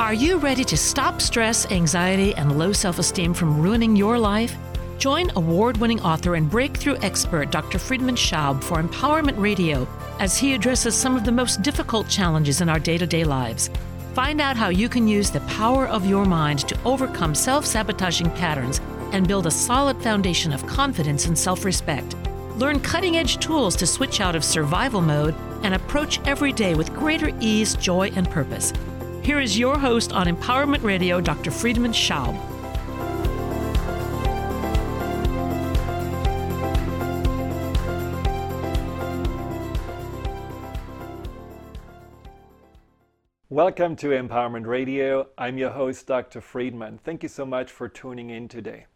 Are you ready to stop stress, anxiety, and low self esteem from ruining your life? Join award winning author and breakthrough expert Dr. Friedemann Schaub for Empowerment Radio as he addresses some of the most difficult challenges in our day to day lives. Find out how you can use the power of your mind to overcome self sabotaging patterns and build a solid foundation of confidence and self respect. Learn cutting edge tools to switch out of survival mode and approach every day with greater ease, joy, and purpose. Here is your host on Empowerment Radio, Dr. Friedemann Schaub. Welcome to Empowerment Radio. I'm your host, Dr. Friedemann. Thank you so much for tuning in today.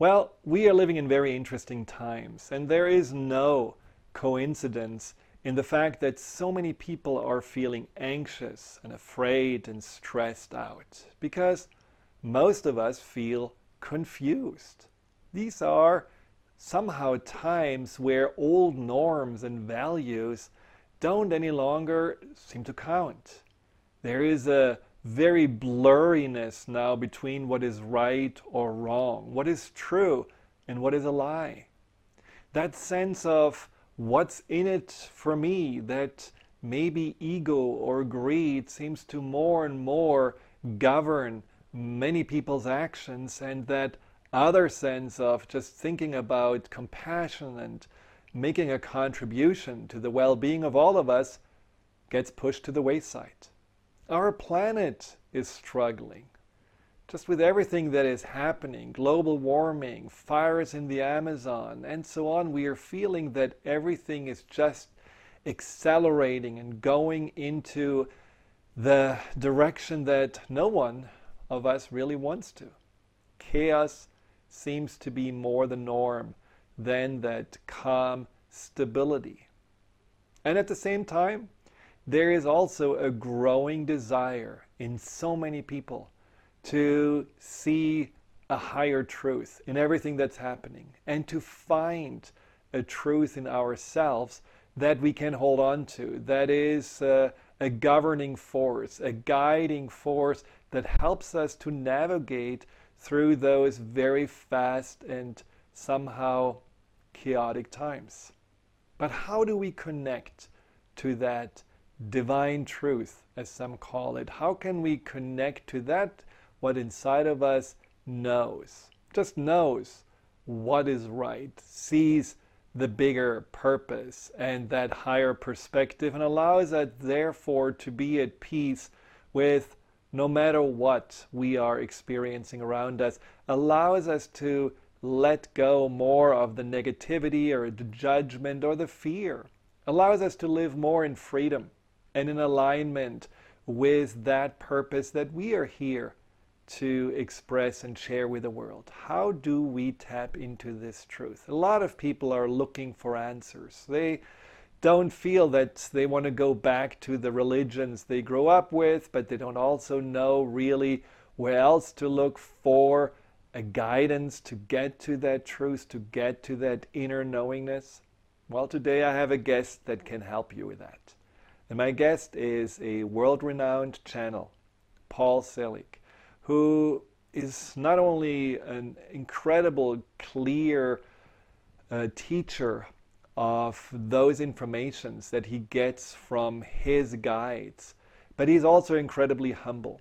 Well, we are living in very interesting times, and there is no coincidence in the fact that so many people are feeling anxious and afraid and stressed out because most of us feel confused. These are somehow times where old norms and values don't any longer seem to count. There is a very blurriness now between what is right or wrong, what is true and what is a lie. That sense of what's in it for me that maybe ego or greed seems to more and more govern many people's actions and that other sense of just thinking about compassion and making a contribution to the well-being of all of us gets pushed to the wayside. Our planet is struggling just with everything that is happening global warming, fires in the Amazon, and so on, we are feeling that everything is just accelerating and going into the direction that no one of us really wants to. Chaos seems to be more the norm than that calm stability. And at the same time, there is also a growing desire in so many people to see a higher truth in everything that's happening and to find a truth in ourselves that we can hold on to, that is uh, a governing force, a guiding force that helps us to navigate through those very fast and somehow chaotic times. But how do we connect to that divine truth, as some call it? How can we connect to that what inside of us knows, just knows what is right, sees the bigger purpose and that higher perspective, and allows us, therefore, to be at peace with no matter what we are experiencing around us, allows us to let go more of the negativity or the judgment or the fear, allows us to live more in freedom and in alignment with that purpose that we are here to express and share with the world. How do we tap into this truth? A lot of people are looking for answers. They don't feel that they want to go back to the religions they grew up with, but they don't also know really where else to look for a guidance to get to that truth, to get to that inner knowingness. Well, today I have a guest that can help you with that. And my guest is a world renowned channel, Paul Selig who is not only an incredible, clear uh, teacher of those informations that he gets from his guides, but he's also incredibly humble.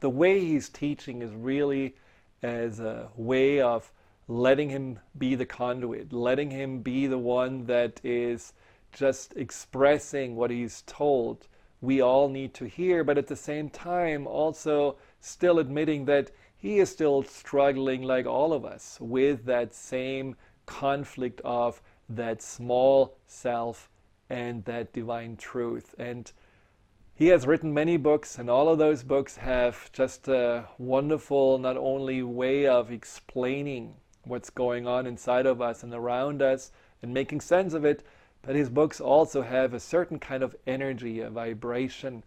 The way he's teaching is really as a way of letting him be the conduit, letting him be the one that is just expressing what he's told we all need to hear, but at the same time also still admitting that he is still struggling, like all of us, with that same conflict of that small self and that divine truth. And he has written many books, and all of those books have just a wonderful, not only way of explaining what's going on inside of us and around us and making sense of it, but his books also have a certain kind of energy, a vibration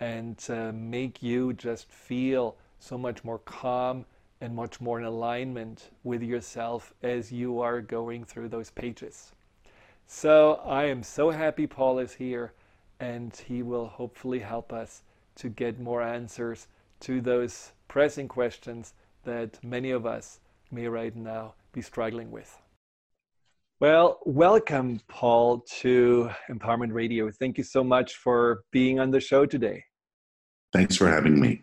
and make you just feel so much more calm and much more in alignment with yourself as you are going through those pages. So I am so happy Paul is here and he will hopefully help us to get more answers to those pressing questions that many of us may right now be struggling with. Well, welcome, Paul, to Empowerment Radio. Thank you so much for being on the show today. Thanks for having me.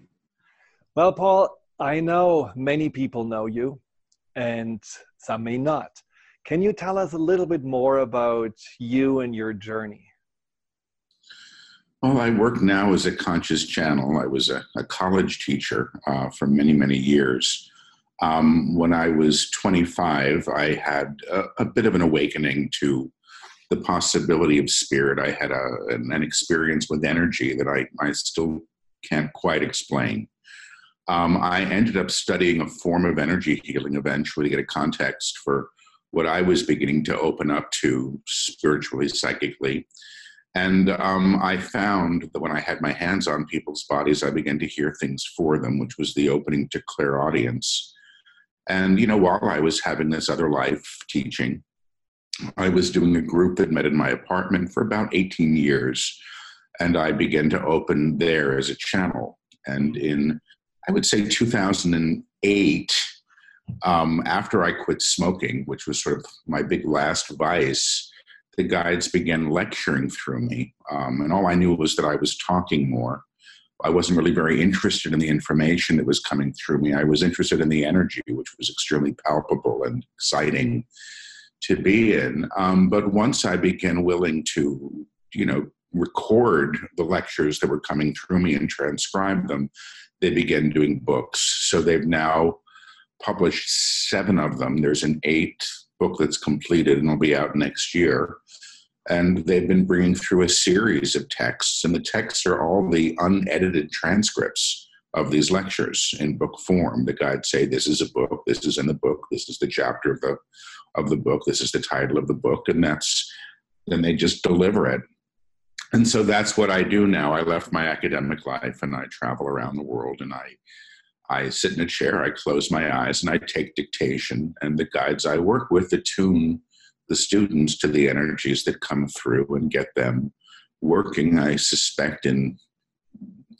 Well, Paul, I know many people know you, and some may not. Can you tell us a little bit more about you and your journey? Well, I work now as a conscious channel. I was a, a college teacher uh, for many, many years. Um, when I was 25, I had a, a, bit of an awakening to the possibility of spirit. I had a, an, an, experience with energy that I, I still can't quite explain. Um, I ended up studying a form of energy healing eventually to get a context for what I was beginning to open up to spiritually, psychically. And um, I found that when I had my hands on people's bodies, I began to hear things for them, which was the opening to clairaudience. And, you know, while I was having this other life teaching, I was doing a group that met in my apartment for about 18 years. And I began to open there as a channel. And in, I would say, 2008, um, after I quit smoking, which was sort of my big last vice, the guides began lecturing through me. Um, and all I knew was that I was talking more. I wasn't really very interested in the information that was coming through me. I was interested in the energy, which was extremely palpable and exciting to be in. Um, but once I began willing to, you know, record the lectures that were coming through me and transcribe them, they began doing books. So they've now published seven of them. There's an eighth book that's completed and will be out next year and they've been bringing through a series of texts and the texts are all the unedited transcripts of these lectures in book form the guides say this is a book this is in the book this is the chapter of the of the book this is the title of the book and that's then they just deliver it and so that's what i do now i left my academic life and i travel around the world and i i sit in a chair i close my eyes and i take dictation and the guides i work with attune the students to the energies that come through and get them working, I suspect, in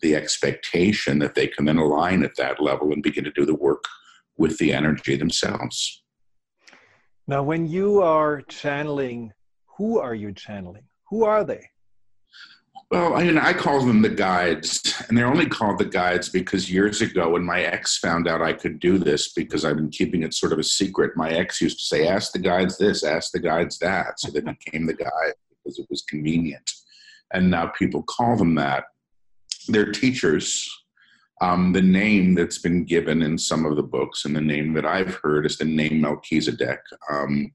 the expectation that they can then align at that level and begin to do the work with the energy themselves. Now, when you are channeling, who are you channeling? Who are they? Well, I mean, I call them the guides, and they're only called the guides because years ago, when my ex found out I could do this, because I've been keeping it sort of a secret, my ex used to say, "Ask the guides this, ask the guides that," so they became the guide because it was convenient. And now people call them that. They're teachers. Um, the name that's been given in some of the books, and the name that I've heard is the name Melchizedek, um,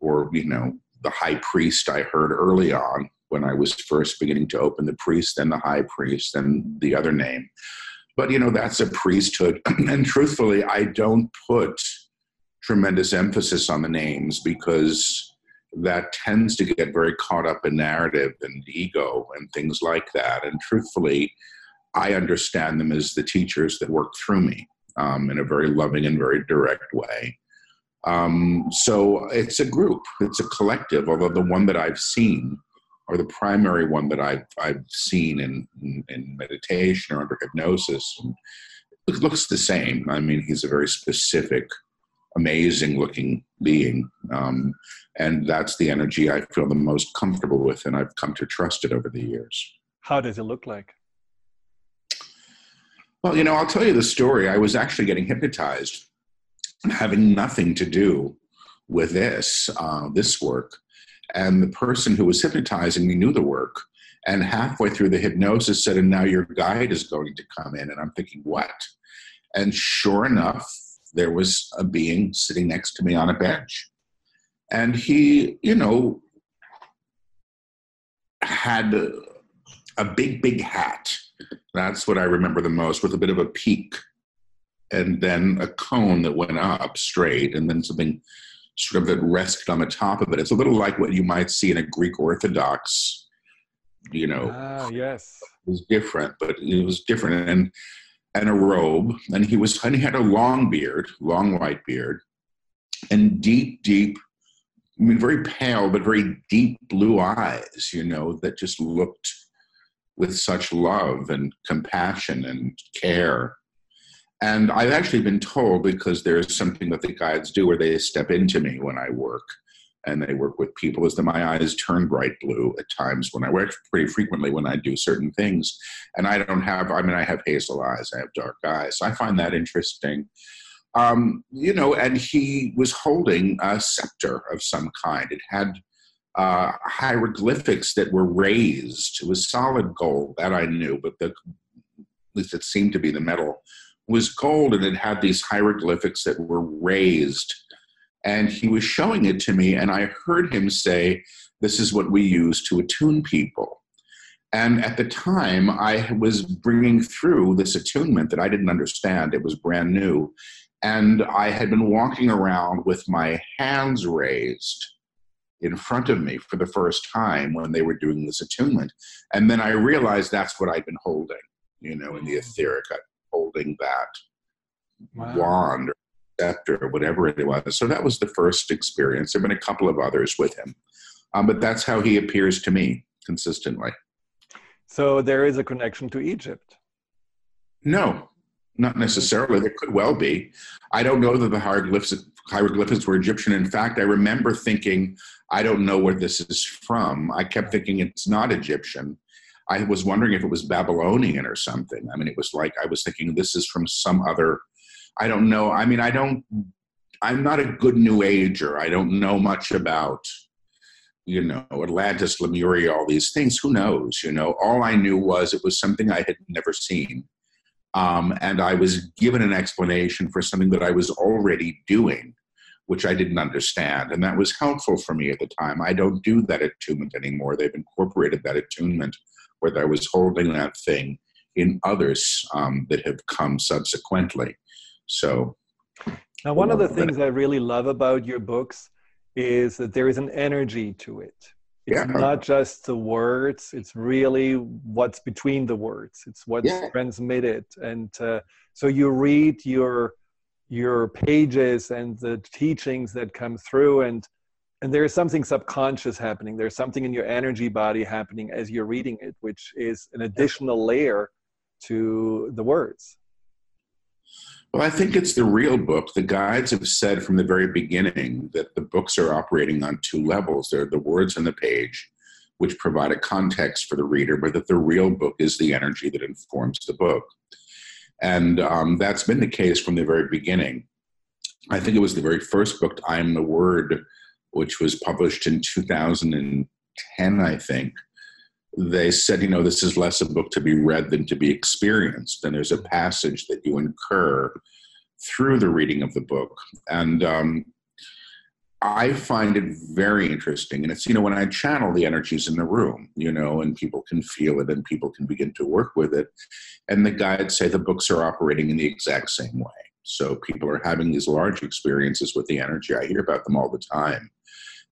or you know, the high priest. I heard early on when I was first beginning to open the priest, then the high priest, then the other name. But you know, that's a priesthood. and truthfully, I don't put tremendous emphasis on the names because that tends to get very caught up in narrative and ego and things like that. And truthfully, I understand them as the teachers that work through me um, in a very loving and very direct way. Um, so it's a group, it's a collective, although the one that I've seen or the primary one that I've, I've seen in, in, in meditation or under hypnosis. And it looks the same. I mean, he's a very specific, amazing looking being. Um, and that's the energy I feel the most comfortable with, and I've come to trust it over the years. How does it look like? Well, you know, I'll tell you the story. I was actually getting hypnotized, having nothing to do with this, uh, this work. And the person who was hypnotizing me knew the work. And halfway through the hypnosis said, and now your guide is going to come in. And I'm thinking, what? And sure enough, there was a being sitting next to me on a bench. And he, you know, had a, a big, big hat. That's what I remember the most, with a bit of a peak. And then a cone that went up straight, and then something sort of that rested on the top of it. It's a little like what you might see in a Greek Orthodox, you know. Ah, yes. It was different, but it was different. And and a robe, and he was and he had a long beard, long white beard, and deep, deep, I mean, very pale but very deep blue eyes, you know, that just looked with such love and compassion and care. And I've actually been told because there's something that the guides do where they step into me when I work and they work with people is that my eyes turn bright blue at times when I work pretty frequently when I do certain things. And I don't have, I mean, I have hazel eyes, I have dark eyes. So I find that interesting. Um, you know, and he was holding a scepter of some kind. It had uh, hieroglyphics that were raised. It was solid gold, that I knew, but the, at least it seemed to be the metal was gold and it had these hieroglyphics that were raised. And he was showing it to me and i heard him say this is what we use to attune people. And at the time i was bringing through this attunement that i didn't understand. It was brand new. And i had been walking around with my hands raised in front of me for the first time when they were doing this attunement. And then i realized that's what i'd been holding you know in the etheric holding that wow. wand or scepter or whatever it was. So that was the first experience. There have been a couple of others with him, um, but that's how he appears to me consistently. So there is a connection to Egypt. No, not necessarily. There could well be. I don't know that the hieroglyphs, hieroglyphics were Egyptian. In fact, I remember thinking, I don't know where this is from. I kept thinking it's not Egyptian. I was wondering if it was Babylonian or something. I mean, it was like I was thinking this is from some other I don't know. I mean, I don't. I'm not a good New Ager. I don't know much about, you know, Atlantis, Lemuria, all these things. Who knows? You know, all I knew was it was something I had never seen, um, and I was given an explanation for something that I was already doing, which I didn't understand, and that was helpful for me at the time. I don't do that attunement anymore. They've incorporated that attunement, where I was holding that thing in others um, that have come subsequently. So, now one of the things I really love about your books is that there is an energy to it. It's yeah. not just the words; it's really what's between the words. It's what's yeah. transmitted, and uh, so you read your your pages and the teachings that come through, and and there's something subconscious happening. There's something in your energy body happening as you're reading it, which is an additional layer to the words. Well, I think it's the real book. The guides have said from the very beginning that the books are operating on two levels. They're the words on the page, which provide a context for the reader, but that the real book is the energy that informs the book. And um, that's been the case from the very beginning. I think it was the very first book, I Am the Word, which was published in 2010, I think they said, you know, this is less a book to be read than to be experienced. And there's a passage that you incur through the reading of the book. And um, I find it very interesting. And it's, you know, when I channel the energies in the room, you know, and people can feel it and people can begin to work with it. And the guides say the books are operating in the exact same way. So people are having these large experiences with the energy. I hear about them all the time.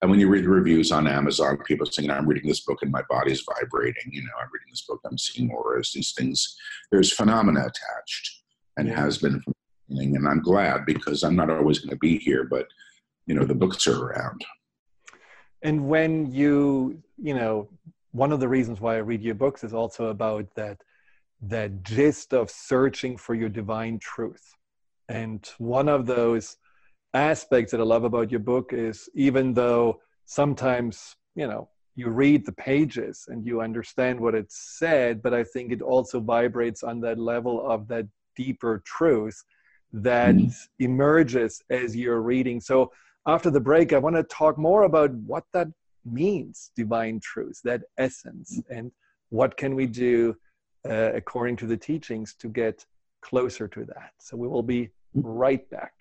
And when you read the reviews on Amazon, people saying, I'm reading this book and my body's vibrating. You know, I'm reading this book, I'm seeing auras, these things. There's phenomena attached and has been from the beginning. And I'm glad because I'm not always going to be here, but, you know, the books are around. And when you, you know, one of the reasons why I read your books is also about that that gist of searching for your divine truth. And one of those aspects that I love about your book is even though sometimes, you know, you read the pages and you understand what it said, but I think it also vibrates on that level of that deeper truth that mm-hmm. emerges as you're reading. So after the break, I want to talk more about what that means, divine truth, that essence, and what can we do uh, according to the teachings to get closer to that. So we will be right back.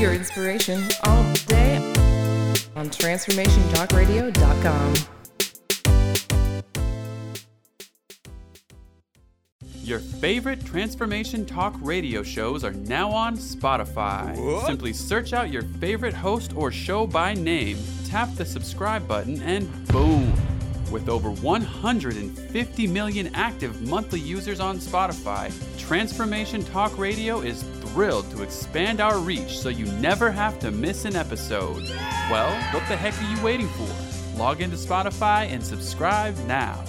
Your inspiration all day on transformationtalkradio.com. Your favorite Transformation Talk radio shows are now on Spotify. What? Simply search out your favorite host or show by name, tap the subscribe button, and boom With over 150 million active monthly users on Spotify, Transformation Talk Radio is thrilled to expand our reach so you never have to miss an episode. Well, what the heck are you waiting for? Log into Spotify and subscribe now.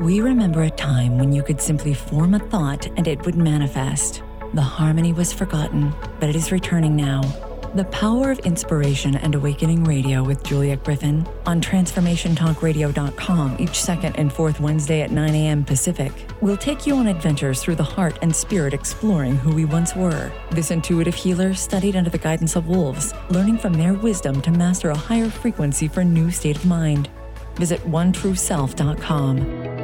We remember a time when you could simply form a thought and it would manifest. The harmony was forgotten, but it is returning now. The Power of Inspiration and Awakening Radio with Juliet Griffin on TransformationTalkRadio.com each second and fourth Wednesday at 9 a.m. Pacific. We'll take you on adventures through the heart and spirit exploring who we once were. This intuitive healer studied under the guidance of wolves, learning from their wisdom to master a higher frequency for a new state of mind. Visit OneTrueSelf.com.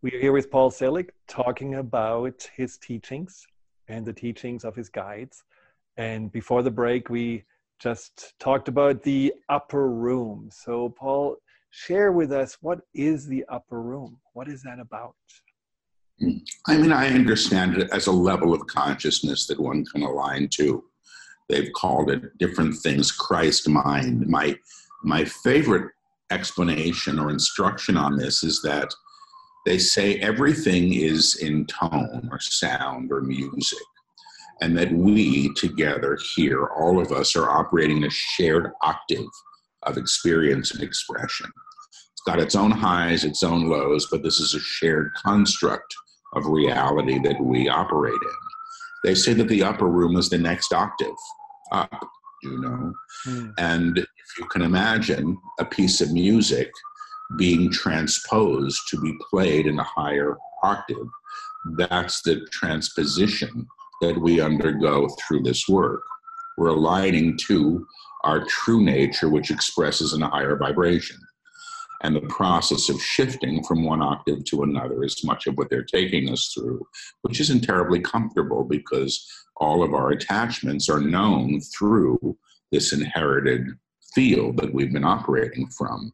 We are here with Paul Selig talking about his teachings and the teachings of his guides. And before the break, we just talked about the upper room. So, Paul, share with us what is the upper room? What is that about? I mean, I understand it as a level of consciousness that one can align to. They've called it different things, Christ mind. My, my favorite explanation or instruction on this is that they say everything is in tone or sound or music, and that we together here, all of us, are operating a shared octave of experience and expression. It's got its own highs, its own lows, but this is a shared construct of reality that we operate in. They say that the upper room is the next octave up, you know. Mm. And if you can imagine a piece of music being transposed to be played in a higher octave. That's the transposition that we undergo through this work. We're aligning to our true nature, which expresses in a higher vibration. And the process of shifting from one octave to another is much of what they're taking us through, which isn't terribly comfortable because all of our attachments are known through this inherited field that we've been operating from.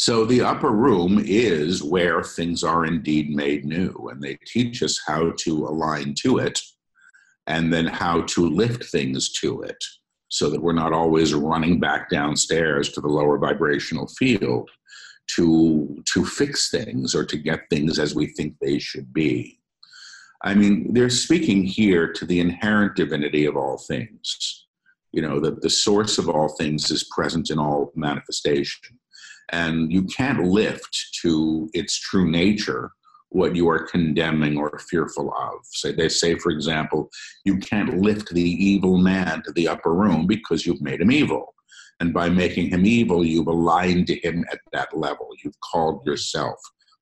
So the upper room is where things are indeed made new, and they teach us how to align to it and then how to lift things to it so that we're not always running back downstairs to the lower vibrational field to to fix things or to get things as we think they should be. I mean, they're speaking here to the inherent divinity of all things. You know, that the source of all things is present in all manifestation and you can't lift to its true nature what you are condemning or fearful of. Say they say, for example, you can't lift the evil man to the upper room because you've made him evil. And by making him evil, you've aligned to him at that level. You've called yourself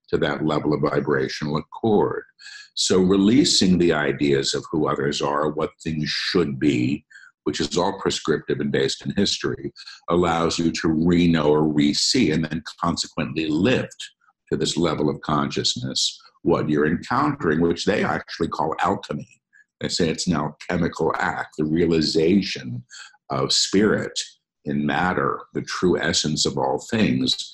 to that level of vibrational accord. So releasing the ideas of who others are, what things should be, which is all prescriptive and based in history, allows you to re know or re see and then consequently lift to this level of consciousness what you're encountering, which they actually call alchemy. They say it's an alchemical act, the realization of spirit in matter, the true essence of all things.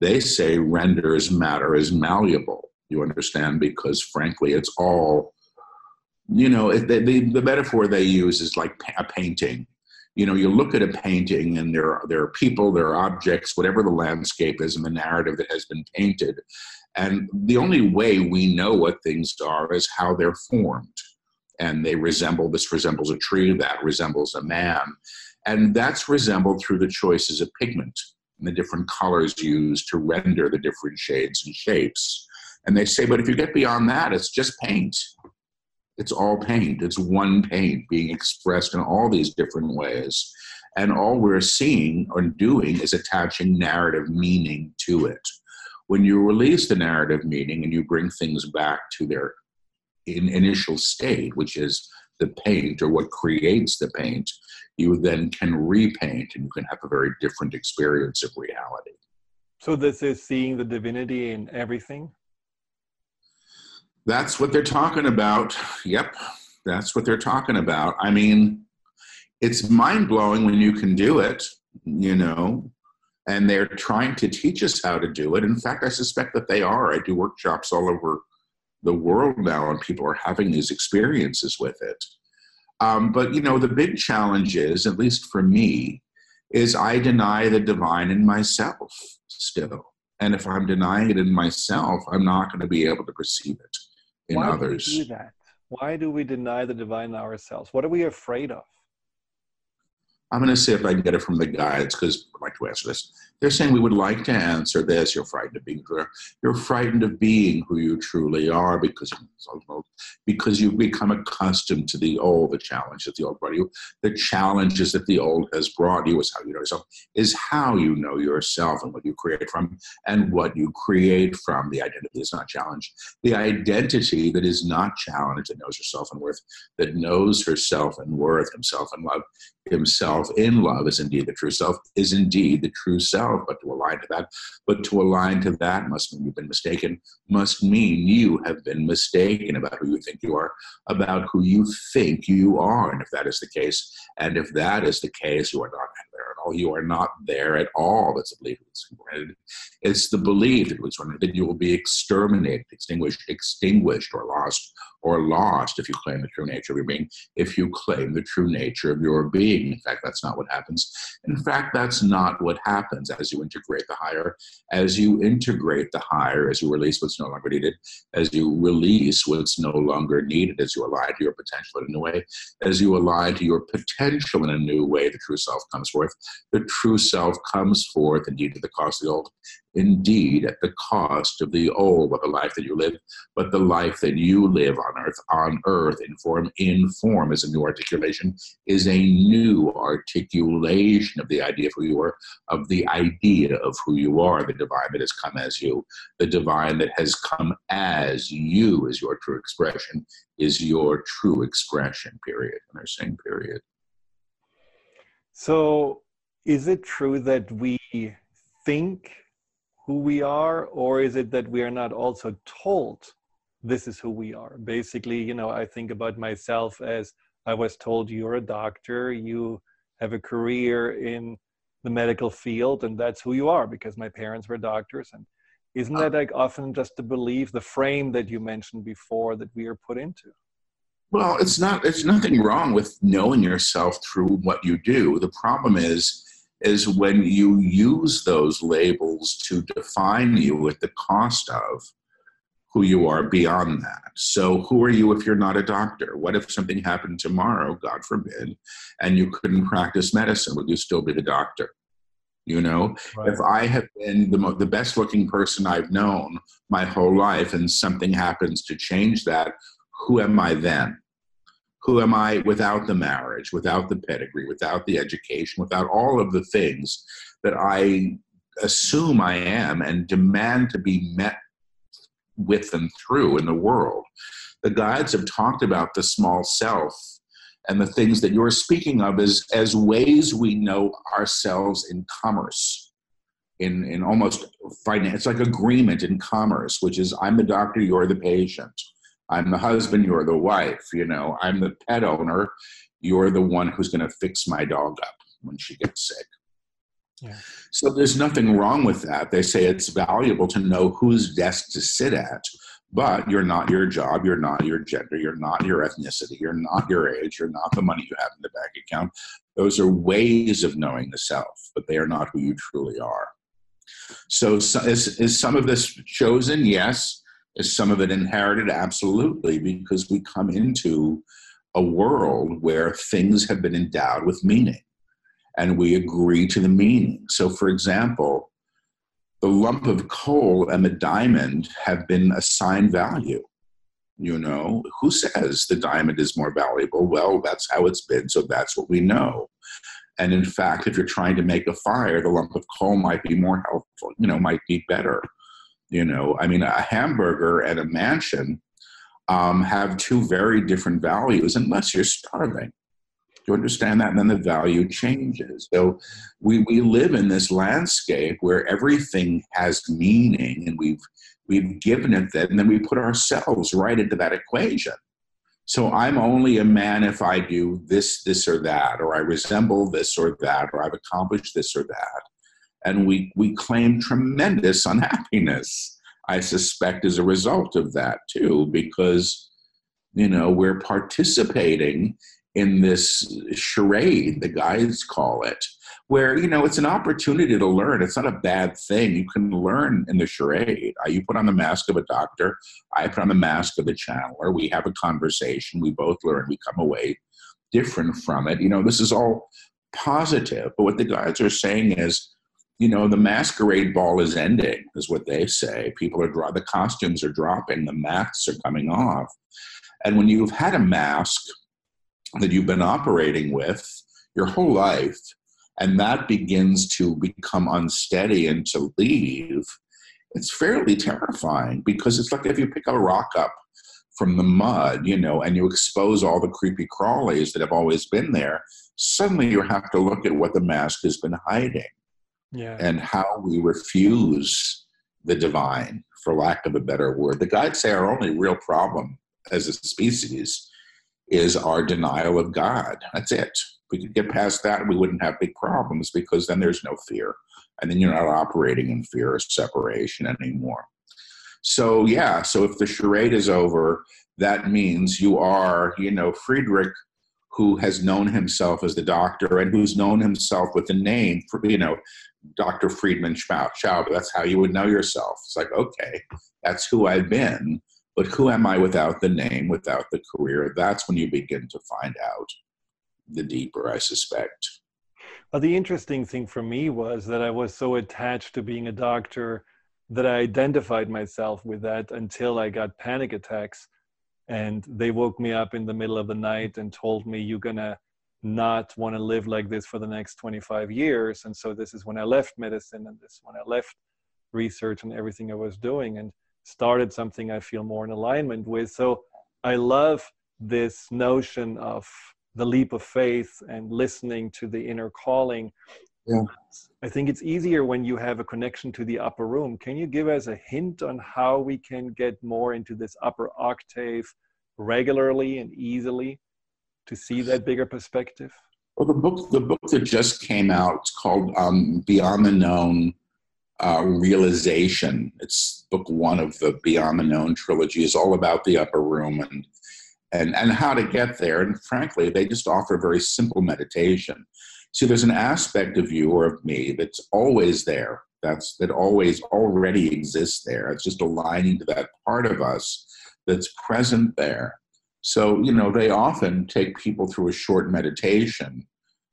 They say renders matter as malleable. You understand? Because frankly, it's all you know the, the, metaphor they use is like a painting. You know you look at a painting and there are, there are people there are objects whatever the landscape is and the narrative that has been painted. And the only way we know what things are is how they're formed. And they resemble this resembles a tree that resembles a man. And that's resembled through the choices of pigment and the different colors used to render the different shades and shapes. And they say but if you get beyond that it's just paint it's all paint. It's one paint being expressed in all these different ways. And all we're seeing or doing is attaching narrative meaning to it. When you release the narrative meaning and you bring things back to their in initial state, which is the paint or what creates the paint, you then can repaint and you can have a very different experience of reality. So, this is seeing the divinity in everything? That's what they're talking about. Yep, that's what they're talking about. I mean, it's mind blowing when you can do it, you know, and they're trying to teach us how to do it. In fact, I suspect that they are. I do workshops all over the world now, and people are having these experiences with it. Um, but you know, the big challenge is, at least for me, is I deny the divine in myself still. And if I'm denying it in myself, I'm not going to be able to perceive it in Why others. Do we do that? Why do we deny the divine in ourselves? What are we afraid of? I'm going to see if I can get it from the guides because I'd like to answer this. They're saying we would like to answer this. You're frightened of being clear. You're frightened of being who you truly are because because you've become accustomed to the old, the challenge that the old brought you. The challenges that the old has brought you is how you know yourself, is how you know yourself and what you create from and what you create from. The identity is not challenged. The identity that is not challenged, that knows herself and worth, that knows herself and worth, himself and love, himself in love is indeed the true self, is indeed the true self. But to align to that, but to align to that must mean you've been mistaken, must mean you have been mistaken about who you think you are, about who you think you are. And if that is the case, and if that is the case, you are not. You are not there at all. That's a belief. It's the belief that you will be exterminated, extinguished, extinguished, or lost, or lost if you claim the true nature of your being, if you claim the true nature of your being. In fact, that's not what happens. In fact, that's not what happens as you integrate the higher. As you integrate the higher, as you release what's no longer needed, as you release what's no longer needed, as you align to your potential in a new way, as you align to your potential in a new way, the true self comes forth. The true self comes forth indeed at the cost of the old, indeed at the cost of the old, but the life that you live, but the life that you live on earth, on earth, in form, in form is a new articulation, is a new articulation of the idea of who you are, of the idea of who you are, the divine that has come as you, the divine that has come as you is your true expression, is your true expression, period. And they're saying period. So is it true that we think who we are, or is it that we are not also told this is who we are? Basically, you know, I think about myself as I was told you're a doctor, you have a career in the medical field, and that's who you are because my parents were doctors. And isn't that ah. like often just to believe the frame that you mentioned before that we are put into? Well, it's not. There's nothing wrong with knowing yourself through what you do. The problem is is when you use those labels to define you at the cost of who you are beyond that. So, who are you if you're not a doctor? What if something happened tomorrow, God forbid, and you couldn't practice medicine? Would you still be the doctor? You know, right. if I have been the, mo- the best looking person I've known my whole life and something happens to change that, who am I then? who am I without the marriage, without the pedigree, without the education, without all of the things that I assume I am and demand to be met with and through in the world. The guides have talked about the small self and the things that you're speaking of as, as ways we know ourselves in commerce. In, in almost finance, It's like agreement in commerce, which is I'm the doctor, you're the patient I'm the husband, you're the wife. You know, I'm the pet owner, you're the one who's going to fix my dog up when she gets sick. Yeah. So there's nothing wrong with that. They say it's valuable to know whose desk to sit at, but you're not your job, you're not your gender, you're not your ethnicity, you're not your age, you're not the money you have in the bank account. Those are ways of knowing the self, but they are not who you truly are. So, so is, is some of this chosen? Yes. Is some of it inherited? Absolutely, because we come into a world where things have been endowed with meaning and we agree to the meaning. So, for example, the lump of coal and the diamond have been assigned value. You know, who says the diamond is more valuable? Well, that's how it's been, so that's what we know. And in fact, if you're trying to make a fire, the lump of coal might be more helpful, you know, might be better. You know, I mean, a hamburger and a mansion um, have two very different values unless you're starving. Do you understand that? And then the value changes. So we, we live in this landscape where everything has meaning and we've we've given it that, and then we put ourselves right into that equation. So I'm only a man if I do this, this, or that, or I resemble this or that, or I've accomplished this or that and we, we claim tremendous unhappiness I suspect, as a result of that too, because you know we're participating in this charade, the guys call it, where you know it's an opportunity to learn. It's not a bad thing. You can learn in the charade. You put on the mask of a doctor. I put on the mask of the channeler. We have a conversation. We both learn. We come away different from it. You know, this is all positive. But what the guys are saying is, you know, the masquerade ball is ending, is what they say. People are drawing. the costumes are dropping, the masks are coming off. And when you've had a mask that you've been operating with your whole life, and that begins to become unsteady and to leave, it's fairly terrifying because it's like if you pick a rock up from the mud, you know, and you expose all the creepy crawlies that have always been there, suddenly you have to look at what the mask has been hiding yeah. and how we refuse the divine, for lack of a better word. The guides say our only real problem as a species is our denial of God. That's it. If we could get past that, we wouldn't have big problems because then there's no fear. And then you're not operating in fear of separation anymore. So, yeah, so if the charade is over, that means you are, you know, Friedrich, who has known himself as the doctor and who's known himself with the name, for, you know, Dr. Friedemann Schaub. That's how you would know yourself. It's like, okay, that's who I've been. But who am I without the name, without the career? That's when you begin to find out the deeper, I suspect. Well, the interesting thing for me was that I was so attached to being a doctor that I identified myself with that until I got panic attacks. And they woke me up in the middle of the night and told me, You're going to not want to live like this for the next 25 years. And so this is when I left medicine and this is when I left research and everything I was doing. And started something I feel more in alignment with. So I love this notion of the leap of faith and listening to the inner calling. Yeah. I think it's easier when you have a connection to the upper room. Can you give us a hint on how we can get more into this upper octave regularly and easily to see that bigger perspective? Well, the book, the book that just came out, it's called um, Beyond the Known uh, realization. It's book one of the Beyond the Known trilogy. is all about the upper room and and and how to get there. And frankly, they just offer very simple meditation. See, there's an aspect of you or of me that's always there. That's that always already exists there. It's just aligning to that part of us that's present there. So, you know, they often take people through a short meditation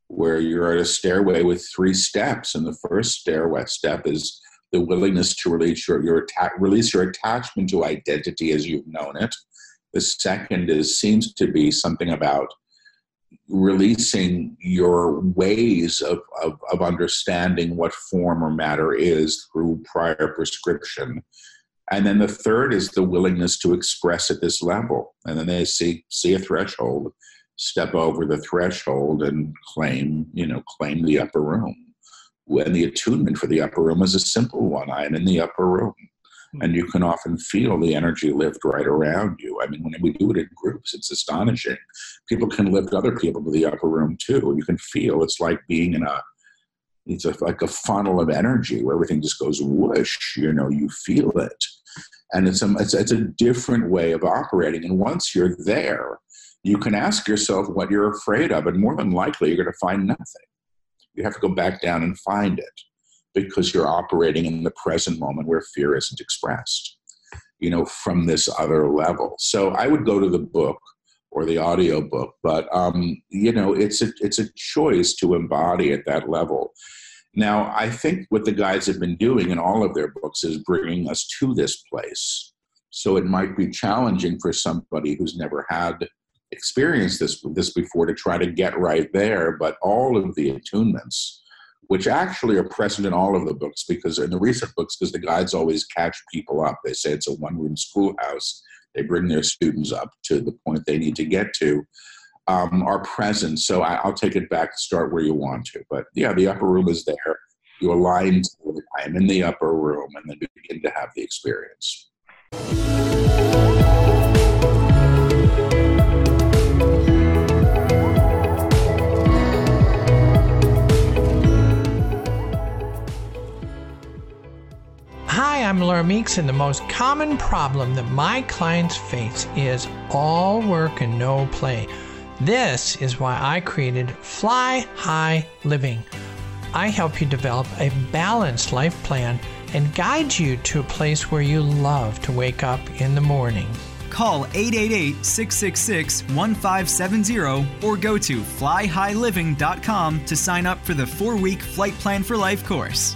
where you're at a stairway with three steps, and the first stairway step is the willingness to release your, your atta- release your attachment to identity as you've known it. The second is seems to be something about releasing your ways of, of, of understanding what form or matter is through prior prescription. And then the third is the willingness to express at this level. And then they see see a threshold step over the threshold and claim, you know, claim the upper room. When the attunement for the upper room is a simple one. I am in the upper room. Hmm. And you can often feel the energy lift right around you. I mean, when we do it in groups, it's astonishing. People can lift other people to the upper room too. You can feel it's like being in a it's a, like a funnel of energy where everything just goes whoosh. You know, you feel it, and it's a it's, it's a different way of operating. And once you're there, you can ask yourself what you're afraid of, and more than likely, you're going to find nothing. You have to go back down and find it because you're operating in the present moment where fear isn't expressed, you know, from this other level. So I would go to the book or the audio book, but um, you know, it's a it's a choice to embody at that level. Now, I think what the guides have been doing in all of their books is bringing us to this place. So it might be challenging for somebody who's never had experienced this this before to try to get right there but all of the attunements which actually are present in all of the books because in the recent books because the guides always catch people up. They say it's a one room schoolhouse. They bring their students up to the point they need to get to um, are present. So I, will take it back start where you want to. But yeah the upper room is there. You align to the time in the upper room and then begin to have the experience. Hi, I'm Laura Meeks, and the most common problem that my clients face is all work and no play. This is why I created Fly High Living. I help you develop a balanced life plan and guide you to a place where you love to wake up in the morning. Call 888 666 1570 or go to flyhighliving.com to sign up for the four week Flight Plan for Life course.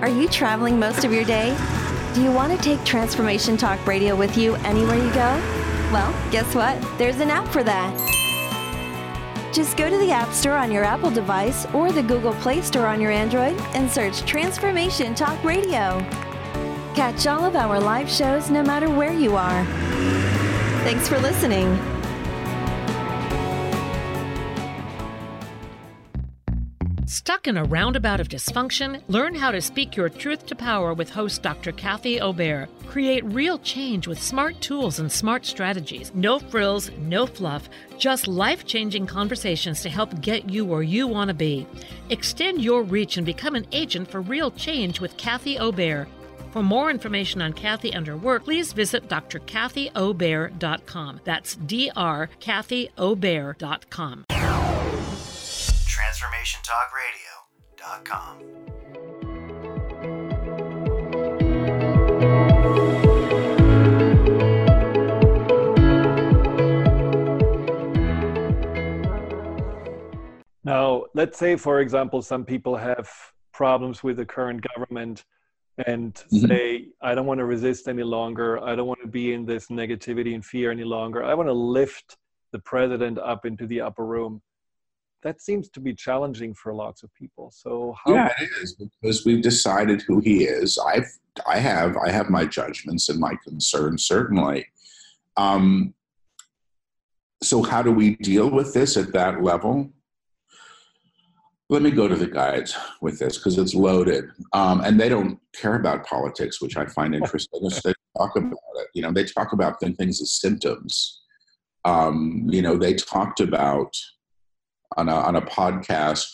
Are you traveling most of your day? Do you want to take Transformation Talk Radio with you anywhere you go? Well, guess what? There's an app for that. Just go to the App Store on your Apple device or the Google Play Store on your Android and search Transformation Talk Radio. Catch all of our live shows no matter where you are. Thanks for listening. Stuck in a roundabout of dysfunction? Learn how to speak your truth to power with host Dr. Kathy Obear. Create real change with smart tools and smart strategies. No frills, no fluff, just life changing conversations to help get you where you want to be. Extend your reach and become an agent for real change with Kathy Obear. For more information on Kathy and her work, please visit drkathyobear.com. That's drkathyobear.com. TransformationTalkRadio.com. Now, let's say, for example, some people have problems with the current government and Mhm. say, I don't want to resist any longer. I don't want to be in this negativity and fear any longer. I want to lift the president up into the upper room. That seems to be challenging for lots of people. So, how Yeah, it is because we've decided who he is. I've, I have, I have my judgments and my concerns certainly. Um, so, how do we deal with this at that level? Let me go to the guides with this because it's loaded, um, and they don't care about politics, which I find interesting. they talk about it. You know, they talk about th- things as symptoms. Um, you know, they talked about on a, on a podcast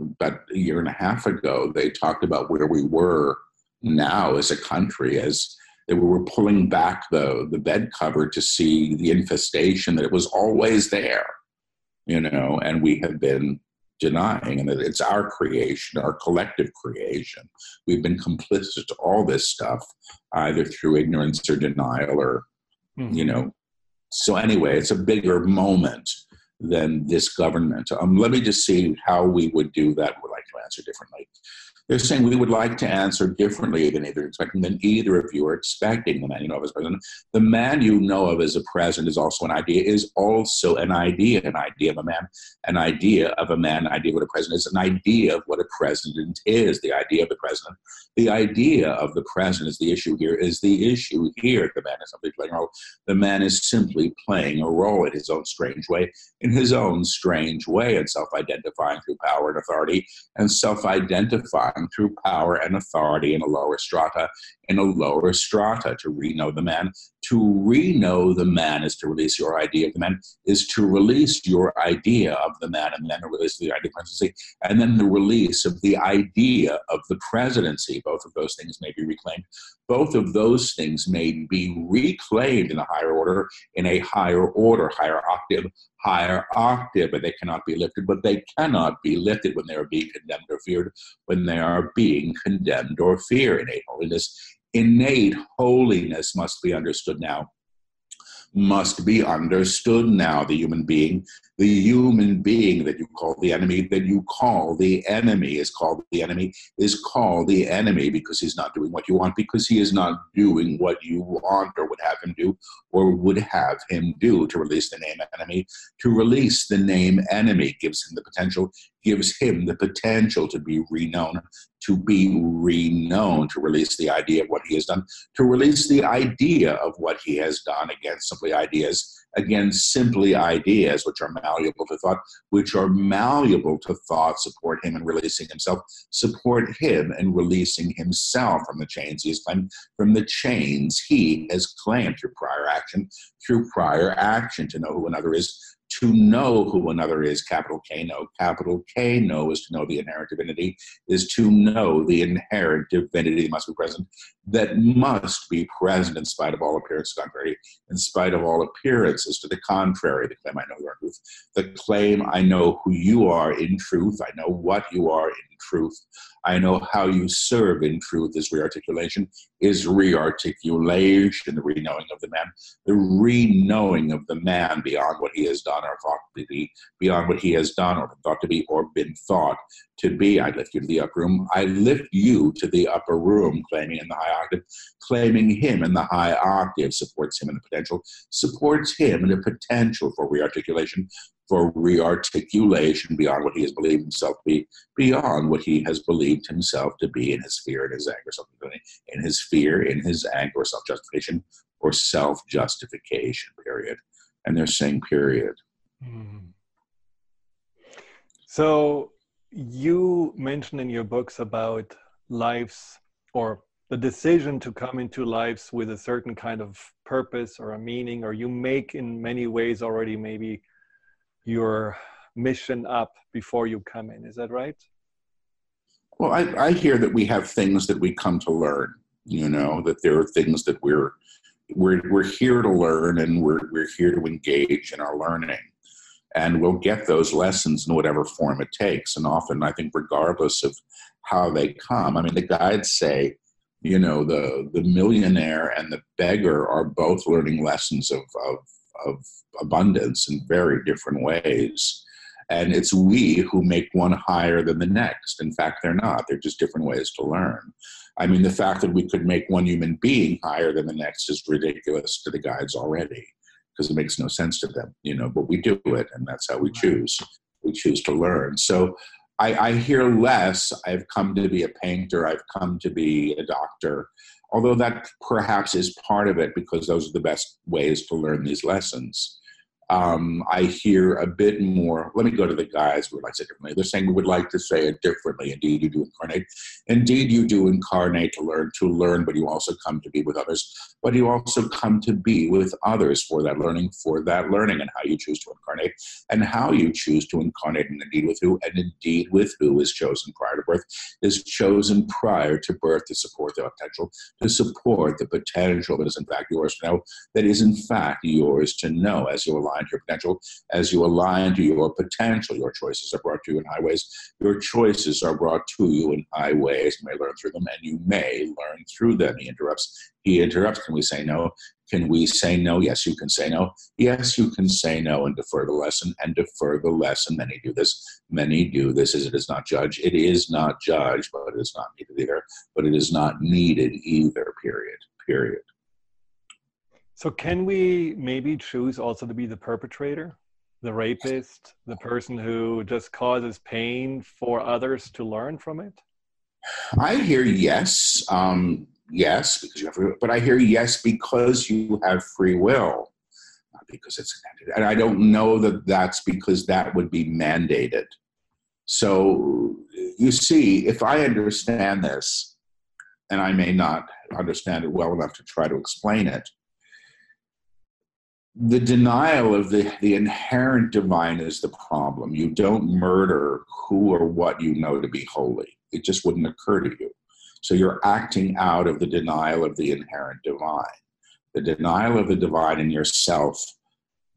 about a year and a half ago, they talked about where we were now as a country, as they were pulling back the, the bed cover to see the infestation that it was always there, you know, and we have been denying, and that it's our creation, our collective creation. We've been complicit to all this stuff, either through ignorance or denial or, hmm. you know. So, anyway, it's a bigger moment than this government. Um, let me just see how we would do that. Would like to answer differently. They're saying we would like to answer differently than either expecting than either of you are expecting the man you know of as a president. The man you know of as a president is also an idea, is also an idea, an idea of a man, an idea of a man, an idea of what a president is, an idea of what a president is, the idea of the president. The idea of the president is the issue here, is the issue here. The man is simply playing a role. The man is simply playing a role in his own strange way, in his own strange way, and self identifying through power and authority, and self identifying through power and authority in a lower strata, in a lower strata to re-know the man. To re-know the man is to release your idea of the man, is to release your idea of the man, and then the release the idea of the presidency, and then the release of the idea of the presidency. Both of those things may be reclaimed. Both of those things may be reclaimed in a higher order, in a higher order, higher octave, higher octave, but they cannot be lifted. But they cannot be lifted when they are being condemned or feared, when they are being condemned or feared. Innate holiness, innate holiness must be understood now. Must be understood now. The human being the human being that you call the enemy, that you call the enemy is called the enemy, is called the enemy because he's not doing what you want, because he is not doing what you want or would have him do or would have him do to release the name enemy. To release the name enemy gives him the potential, gives him the potential to be renowned, to be renowned, to release the idea of what he has done, to release the idea of what he has done against simply ideas again, simply ideas which are malleable to thought, which are malleable to thought, support him in releasing himself, support him in releasing himself from the chains he has claimed, from the chains he has claimed through prior action, through prior action to know who another is, to know who another is, capital K know. Capital K know is to know the inherent divinity, is to know the inherent divinity that must be present, that must be present in spite of all appearances contrary, in spite of all appearances to the contrary. The claim I know you are truth. The claim I know who you are in truth. I know what you are in truth. I know how you serve in truth is rearticulation, is rearticulation, the reknowing of the man, the reknowing of the man beyond what he has done or thought to be, beyond what he has done or thought to be or been thought to be. I lift you to the upper room. I lift you to the upper room, claiming in the high octave, claiming him in the high octave supports him in the potential, supports him in the potential for rearticulation, for rearticulation beyond what he has believed himself to be, beyond what he has believed himself to be in his fear, in his anger, self in his fear, in his anger, or self justification, or self justification, period. And they're saying, period. Mm. So you mentioned in your books about lives or the decision to come into lives with a certain kind of purpose or a meaning, or you make in many ways already maybe your mission up before you come in. Is that right? Well, I, I hear that we have things that we come to learn. You know that there are things that we're we're we're here to learn, and we're we're here to engage in our learning, and we'll get those lessons in whatever form it takes. And often, I think, regardless of how they come, I mean, the guides say, you know, the the millionaire and the beggar are both learning lessons of of of abundance in very different ways. And it's we who make one higher than the next. In fact, they're not. They're just different ways to learn. I mean, the fact that we could make one human being higher than the next is ridiculous to the guides already because it makes no sense to them, you know, but we do it and that's how we choose. We choose to learn. So I, I hear less. I've come to be a painter, I've come to be a doctor, although that perhaps is part of it because those are the best ways to learn these lessons um, I hear a bit more. Let me go to the guys who would like to say differently. They're saying we would like to say it differently. Indeed, you do incarnate. Indeed, you do incarnate to learn, to learn, but you also come to be with others. But you also come to be with others for that learning, for that learning, and how you choose to incarnate, and how you choose to incarnate, and indeed with who, and indeed with who is chosen prior to birth, is chosen prior to birth to support the potential, to support the potential that is in fact yours to know, that is in fact yours to know as you to your potential. As you align to your potential, your choices are brought to you in high ways. Your choices are brought to you in high ways. You may learn through them, and you may learn through them. He interrupts. He interrupts. Can we say no? Can we say no? Yes, you can say no. Yes, you can say no and defer the lesson and defer the lesson. Many do this. Many do this as it is not judged. It is not judged, but it is not needed either. But it is not needed either, period. Period. So can we maybe choose also to be the perpetrator, the rapist, the person who just causes pain for others to learn from it? I hear yes, um, yes, because you have, but I hear yes because you have free will, not because it's and I don't know that that's because that would be mandated. So you see, if I understand this, and I may not understand it well enough to try to explain it, the denial of the, the inherent divine is the problem. You don't murder who or what you know to be holy. It just wouldn't occur to you. So you're acting out of the denial of the inherent divine. The denial of the divine in yourself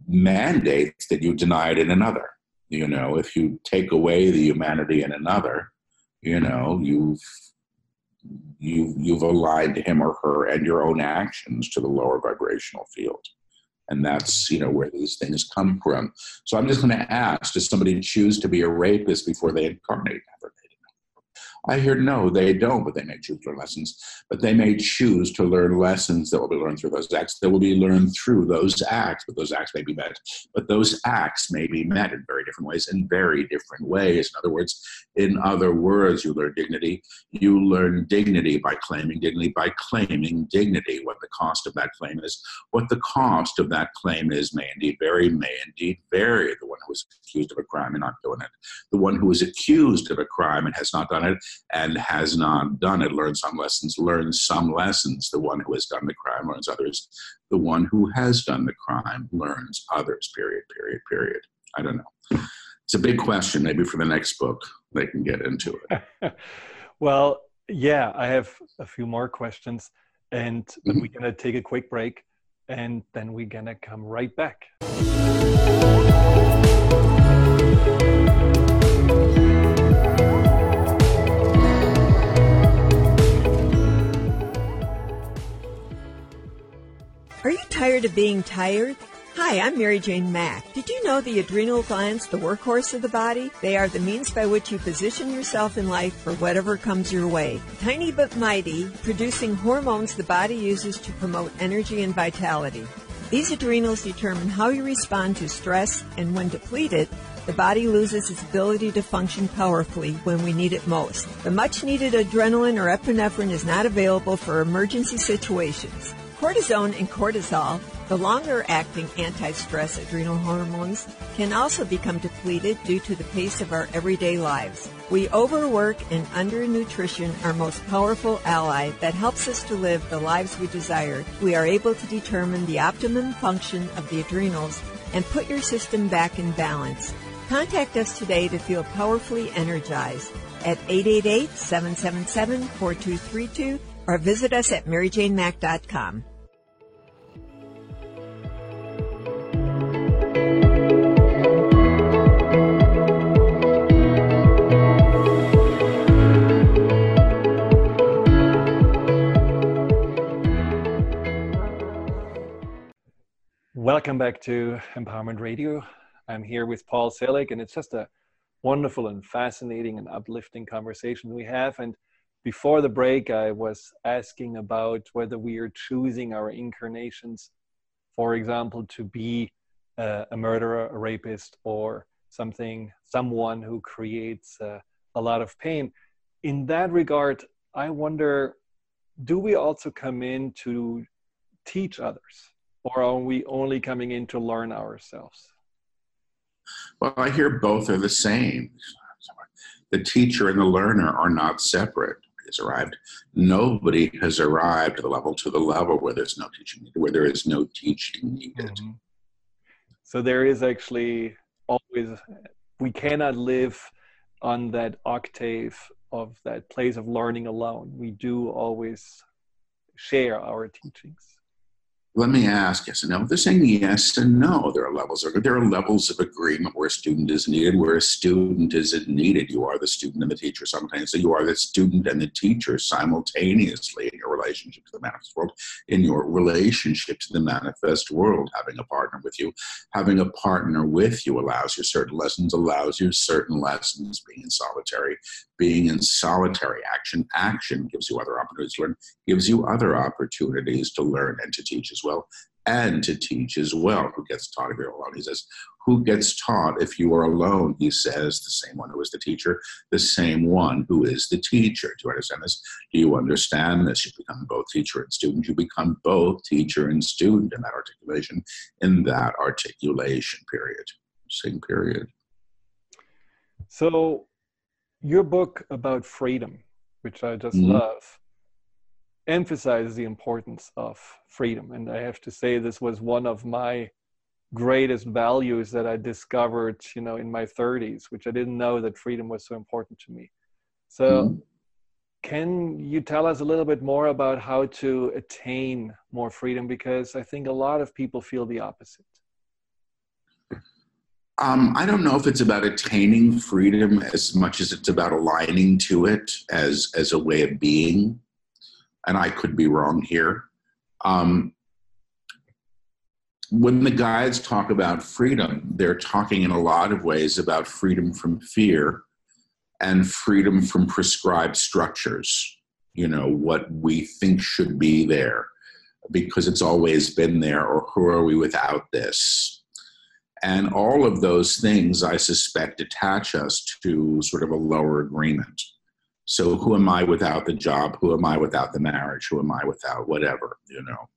mandates that you deny it in another. You know, if you take away the humanity in another, you know, you've you've you've aligned him or her and your own actions to the lower vibrational field and that's you know where these things come from. So I'm just going to ask: Does somebody choose to be a rapist before they incarnate? Never. I hear no, they don't, but they may choose to learn lessons. But they may choose to learn lessons that will be learned through those acts that will be learned through those acts, but those acts may be met. But those acts may be met in very different ways, in very different ways. In other words, in other words, you learn dignity. You learn dignity by claiming dignity, by claiming dignity. What the cost of that claim is, what the cost of that claim is, may indeed vary, may indeed vary. The one who is accused of a crime and not doing it, the one who is accused of a crime and has not done it and has not done it learns some lessons, learns some lessons. The one who has done the crime learns others. The one who has done the crime learns others, period, period, period. I don't know. It's a big question. Maybe for the next book, they can get into it. well, yeah, I have a few more questions, and mm-hmm. we're going to take a quick break, and then we're going to come right back. Tired of being tired? Hi, I'm Mary Jane Mack. Did you know the adrenal glands, the workhorse of the body? They are the means by which you position yourself in life for whatever comes your way. Tiny but mighty, producing hormones the body uses to promote energy and vitality. These adrenals determine how you respond to stress, and when depleted, the body loses its ability to function powerfully when we need it most. The much needed adrenaline or epinephrine is not available for emergency situations. Cortisone and cortisol, the longer acting anti stress adrenal hormones, can also become depleted due to the pace of our everyday lives. We overwork and undernutrition our most powerful ally that helps us to live the lives we desire. We are able to determine the optimum function of the adrenals and put your system back in balance. Contact us today to feel powerfully energized at 888 777 4232 or visit us at maryjanemack.com. Welcome back to Empowerment Radio. I'm here with Paul Selig, and it's just a wonderful and fascinating and uplifting conversation we have. And before the break, I was asking about whether we are choosing our incarnations, for example, to be uh, a murderer, a rapist, or something, someone who creates uh, a lot of pain. In that regard, I wonder do we also come in to teach others, or are we only coming in to learn ourselves? Well, I hear both are the same. The teacher and the learner are not separate has arrived. Nobody has arrived to the level to the level where there's no teaching needed, where there is no teaching needed. Mm-hmm. So there is actually always we cannot live on that octave of that place of learning alone. We do always share our teachings let me ask yes and no. They're saying yes and no. There are levels. Of, there are levels of agreement where a student is needed, where a student isn't needed. You are the student and the teacher simultaneously. You are the student and the teacher simultaneously in your relationship to the manifest world, in your relationship to the manifest world. Having a partner with you, having a partner with you allows you certain lessons, allows you certain lessons. Being in solitary, being in solitary action, action gives you other opportunities to learn, gives you other opportunities to learn and to teach as well, and to teach as well. Who gets taught if you're alone? He says, Who gets taught if you are alone? He says, The same one who is the teacher, the same one who is the teacher. Do you understand this? Do you understand this? You become both teacher and student. You become both teacher and student in that articulation, in that articulation period. Same period. So, your book about freedom, which I just mm-hmm. love, emphasizes the importance of freedom. And I have to say, this was one of my greatest values that I discovered, you know, in my 30s, which I didn't know that freedom was so important to me. So, mm-hmm. can you tell us a little bit more about how to attain more freedom? Because I think a lot of people feel the opposite. Um, I don't know if it's about attaining freedom as much as it's about aligning to it as as a way of being and I could be wrong here. Um, when the guides talk about freedom, they're talking in a lot of ways about freedom from fear and freedom from prescribed structures, you know, what we think should be there because it's always been there, or who are we without this? And all of those things, I suspect, attach us to sort of a lower agreement. So, who am I without the job? Who am I without the marriage? Who am I without whatever, you know?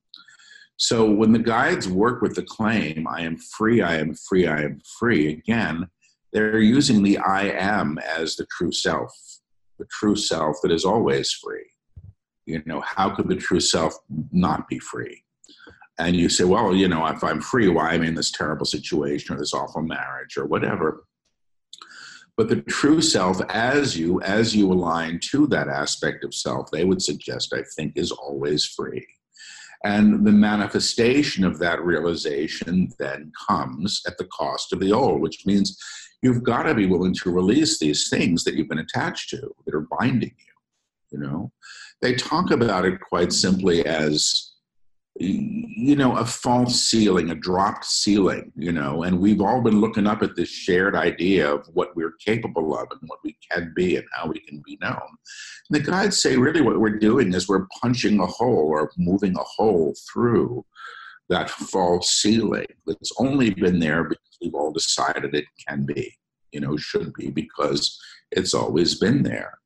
So, when the guides work with the claim, I am free, I am free, I am free, again, they're using the I am as the true self, the true self that is always free. You know, how could the true self not be free? And you say, well, you know, if I'm free, why am I in this terrible situation or this awful marriage or whatever? But the true self, as you as you align to that aspect of self, they would suggest, I think, is always free. And the manifestation of that realization then comes at the cost of the old, which means you've got to be willing to release these things that you've been attached to that are binding you. You know, they talk about it quite simply as you know, a false ceiling, a dropped ceiling, you know, and we've all been looking up at this shared idea of what we're capable of and what we can be and how we can be known. And the guides say really what we're doing is we're punching a hole or moving a hole through that false ceiling that's only been there because we've all decided it can be, you know, should be because it's always been there.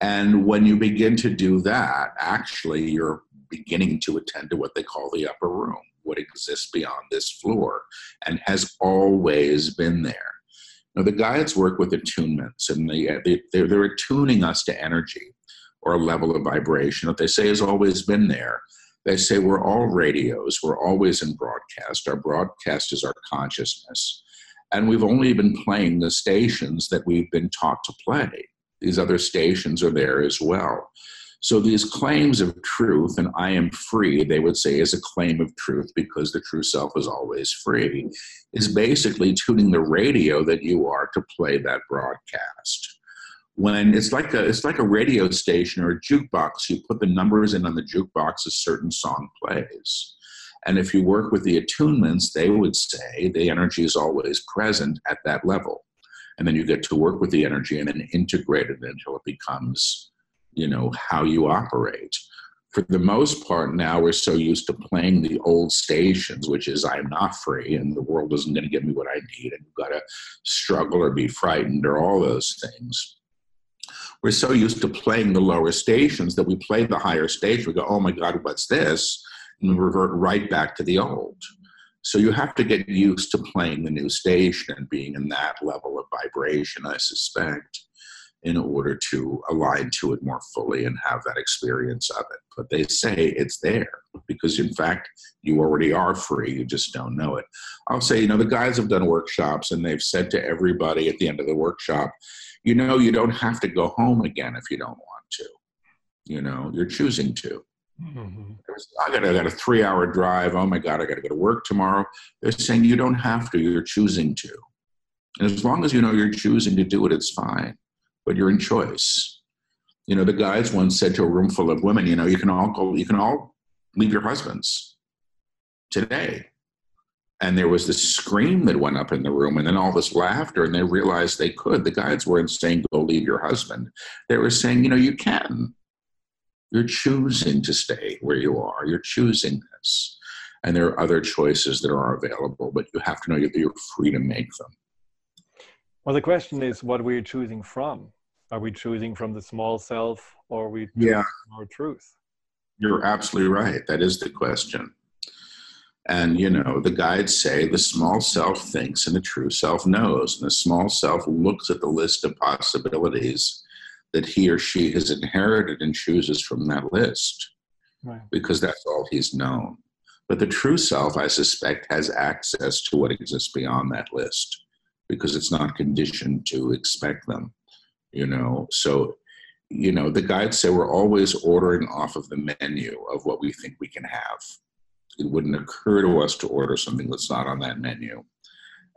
And when you begin to do that, actually, you're beginning to attend to what they call the upper room, what exists beyond this floor, and has always been there. Now, the guides work with attunements, and they, they, they're, they're attuning us to energy or a level of vibration that they say has always been there. They say we're all radios, we're always in broadcast. Our broadcast is our consciousness. And we've only been playing the stations that we've been taught to play. These other stations are there as well. So these claims of truth, and I am free, they would say is a claim of truth because the true self is always free, is basically tuning the radio that you are to play that broadcast. When it's like a it's like a radio station or a jukebox, you put the numbers in on the jukebox, a certain song plays. And if you work with the attunements, they would say the energy is always present at that level. And then you get to work with the energy and then integrate it until it becomes you know how you operate. For the most part now we're so used to playing the old stations which is i'm not free and the world isn't going to give me what i need and you've got to struggle or be frightened or all those things. We're so used to playing the lower stations that we play the higher stage. We go oh my god what's this? and we revert right back to the old. So you have to get used to playing the new station and being in that level of vibration i suspect in order to align to it more fully and have that experience of it. But they say it's there because, in fact, you already are free. You just don't know it. I'll say, you know, the guys have done workshops and they've said to everybody at the end of the workshop, you know, you don't have to go home again if you don't want to. You know, you're choosing to. Mm-hmm. I got, I got a three hour drive. Oh my God, I got to go to work tomorrow. They're saying you don't have to, you're choosing to. And as long as you know you're choosing to do it, it's fine but you're in choice. You know, the guys once said to a room full of women, you know, you can all go, you can all leave your husbands today. And there was this scream that went up in the room, and then all this laughter, and they realized they could. The guides weren't saying, go leave your husband. They were saying, you know, you can. You're choosing to stay where you are. You're choosing this. And there are other choices that are available, but you have to know that you're free to make them. Well, the question is what we're choosing from. Are we choosing from the small self or are we yeah. our truth? You're absolutely right. That is the question. And, you know, the guides say the small self thinks and the true self knows. And the small self looks at the list of possibilities that he or she has inherited and chooses from that list right. because that's all he's known. But the true self, I suspect, has access to what exists beyond that list because it's not conditioned to expect them you know? So you know the guides say we're always ordering off of the menu of what we think we can have. It wouldn't occur to us to order something that's not on that menu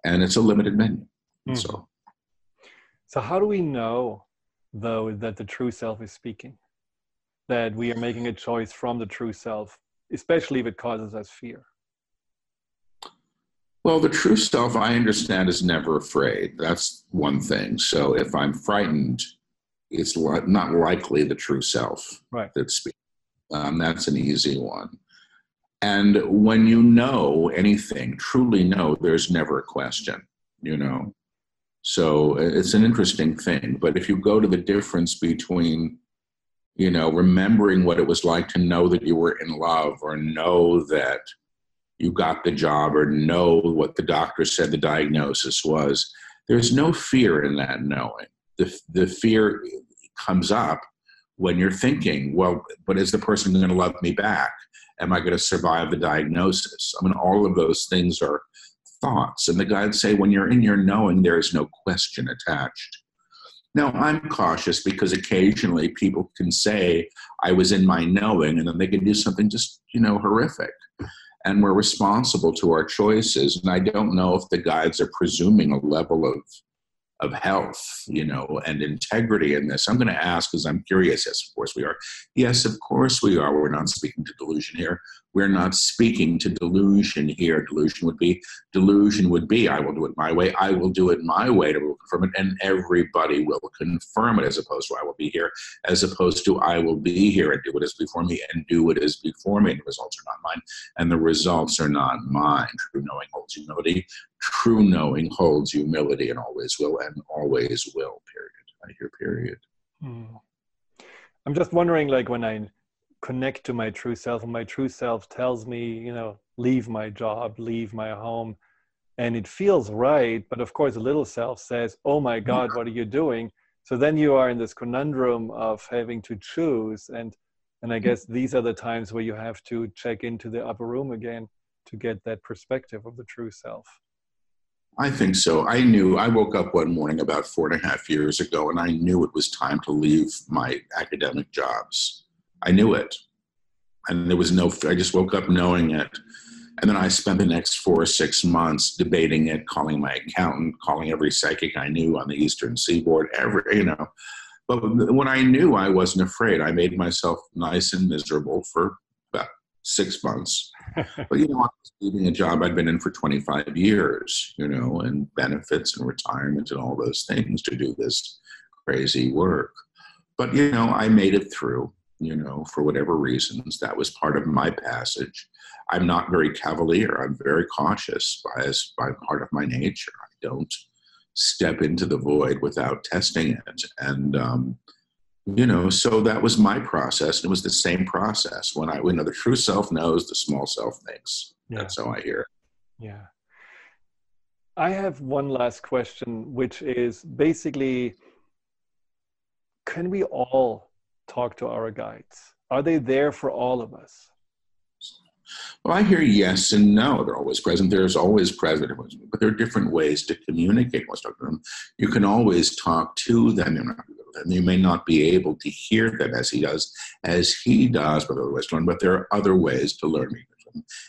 and it's a limited menu. Mm. so so how do we know though that the true self is speaking? That we are making a choice from the true self especially if it causes us fear Well, the true self, I understand, is never afraid. That's one thing. So if I'm frightened, it's not likely the true self right. that speaks. Um, that's an easy one. And when you know anything, truly know, there's never a question, you know. So it's an interesting thing. But if you go to the difference between, you know, remembering what it was like to know that you were in love or know that you got the job or know what the doctor said the diagnosis was, there's no fear in that knowing. The, the fear comes up when you're thinking, well, but is the person going to love me back? Am I going to survive the diagnosis? I mean, all of those things are thoughts. And the guides say when you're in your knowing, there is no question attached. Now, I'm cautious because occasionally people can say, I was in my knowing, and then they can do something just, you know, horrific. And we're responsible to our choices. And I don't know if the guides are presuming a level of of health, you know, and integrity in this. I'm going to ask because I'm curious. Yes, of course we are. Yes, of course we are. We're not speaking to delusion here. We're not speaking to delusion here. Delusion would be delusion would be I will do it my way. I will do it my way to confirm it, and everybody will confirm it as opposed to I will be here, as opposed to I will be here and do what is before me and do what is before me. The results are not mine, and the results are not mine. True knowing holds humility. True knowing holds humility and always will and always will. Period. I hear period. Hmm. I'm just wondering, like when I connect to my true self and my true self tells me you know leave my job leave my home. And it feels right but of course a little self says oh my god what are you doing? So then you are in this conundrum of having to choose and and i hmm. guess these are the times where you have to check into the upper room again to get that perspective of the true self. I think so. I knew I woke up one morning about four and a half years ago and I knew it was time to leave my academic jobs. I knew it. And there was no, I just woke up knowing it. And then I spent the next four or six months debating it, calling my accountant, calling every psychic I knew on the Eastern Seaboard, every, you know. But when I knew I wasn't afraid, I made myself nice and miserable for about six months. but, you know, I was leaving a job I'd been in for 25 years, you know, and benefits and retirement and all those things to do this crazy work. But, you know, I made it through you know, for whatever reasons. That was part of my passage. I'm not very cavalier. I'm very cautious by, as, by part of my nature. I don't step into the void without testing it. And, um, you know, so that was my process. It was the same process. When I, you know, the true self knows, the small self thinks. Yeah. That's how I hear it. Yeah. I have one last question, which is basically can we all talk to our guides? Are they there for all of us? Well, I hear yes and no. They're always present. There's always present, but there are different ways to communicate. With them. You can always talk to them, and you may not be able to hear them as he does, as he does, otherwise learn. But there are other ways to learn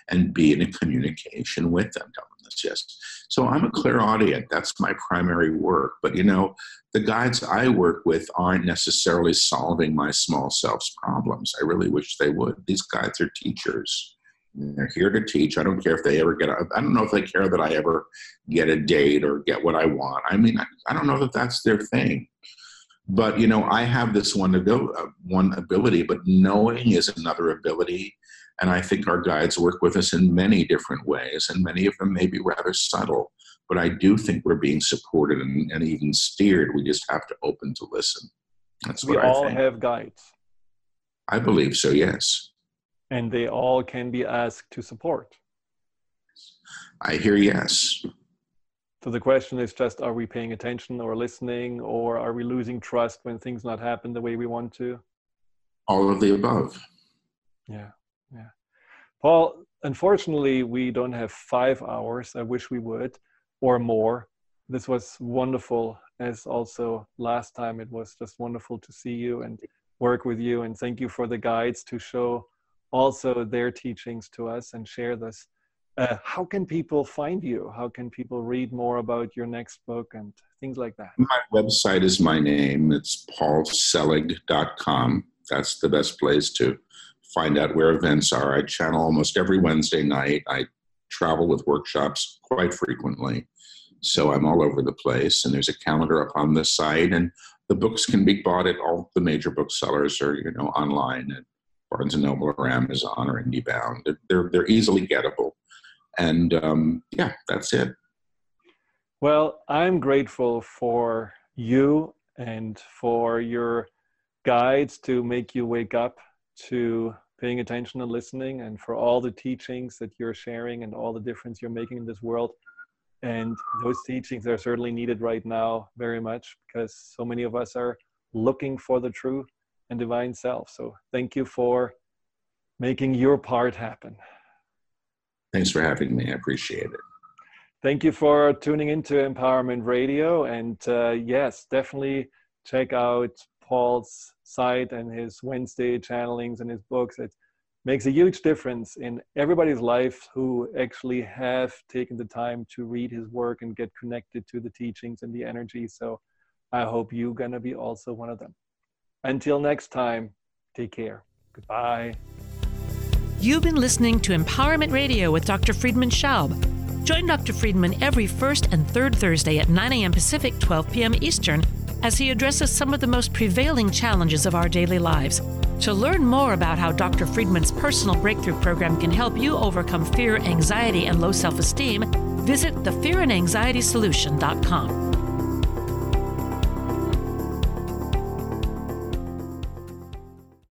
and be in a communication with them. This, yes. So I'm a clairaudient. That's my primary work. But you know, the guides I work with aren't necessarily solving my small self's problems. I really wish they would. These guides are teachers. They're here to teach. I don't care if they ever get. A, I don't know if they care that I ever get a date or get what I want. I mean, I, I don't know that that's their thing. But you know, I have this one uh, one ability, but knowing is another ability. And I think our guides work with us in many different ways, and many of them may be rather subtle but I do think we're being supported and, and even steered. We just have to open to listen. That's we what all I think. have guides. I believe so. Yes. And they all can be asked to support. I hear yes. So the question is just: Are we paying attention or listening, or are we losing trust when things not happen the way we want to? All of the above. Yeah. Paul, unfortunately, we don't have five hours. I wish we would or more. This was wonderful, as also last time it was just wonderful to see you and work with you. And thank you for the guides to show also their teachings to us and share this. Uh, how can people find you? How can people read more about your next book and things like that? My website is my name. It's paulselig.com. That's the best place to find out where events are. I channel almost every Wednesday night. I travel with workshops quite frequently. So I'm all over the place, and there's a calendar up on the site, and the books can be bought at all the major booksellers or you know online at Barnes and Noble or Amazon or IndieBound. They're they're easily gettable, and um, yeah, that's it. Well, I'm grateful for you and for your guides to make you wake up to paying attention and listening, and for all the teachings that you're sharing and all the difference you're making in this world. And those teachings are certainly needed right now very much because so many of us are looking for the true and divine self. So thank you for making your part happen. Thanks for having me. I appreciate it. Thank you for tuning into Empowerment Radio. And uh, yes, definitely check out Paul's site and his Wednesday channelings and his books. It makes a huge difference in everybody's life who actually have taken the time to read his work and get connected to the teachings and the energy. So I hope you're going to be also one of them. Until next time, take care. Goodbye. You've been listening to Empowerment Radio with Dr. Friedemann Schaub. Join Dr. Friedemann every first and third Thursday at 9 a.m. Pacific, 12 p.m. Eastern as he addresses some of the most prevailing challenges of our daily lives. To learn more about how Dr. Friedemann's personal breakthrough program can help you overcome fear, anxiety, and low self esteem, visit thefearandanxietysolution.com.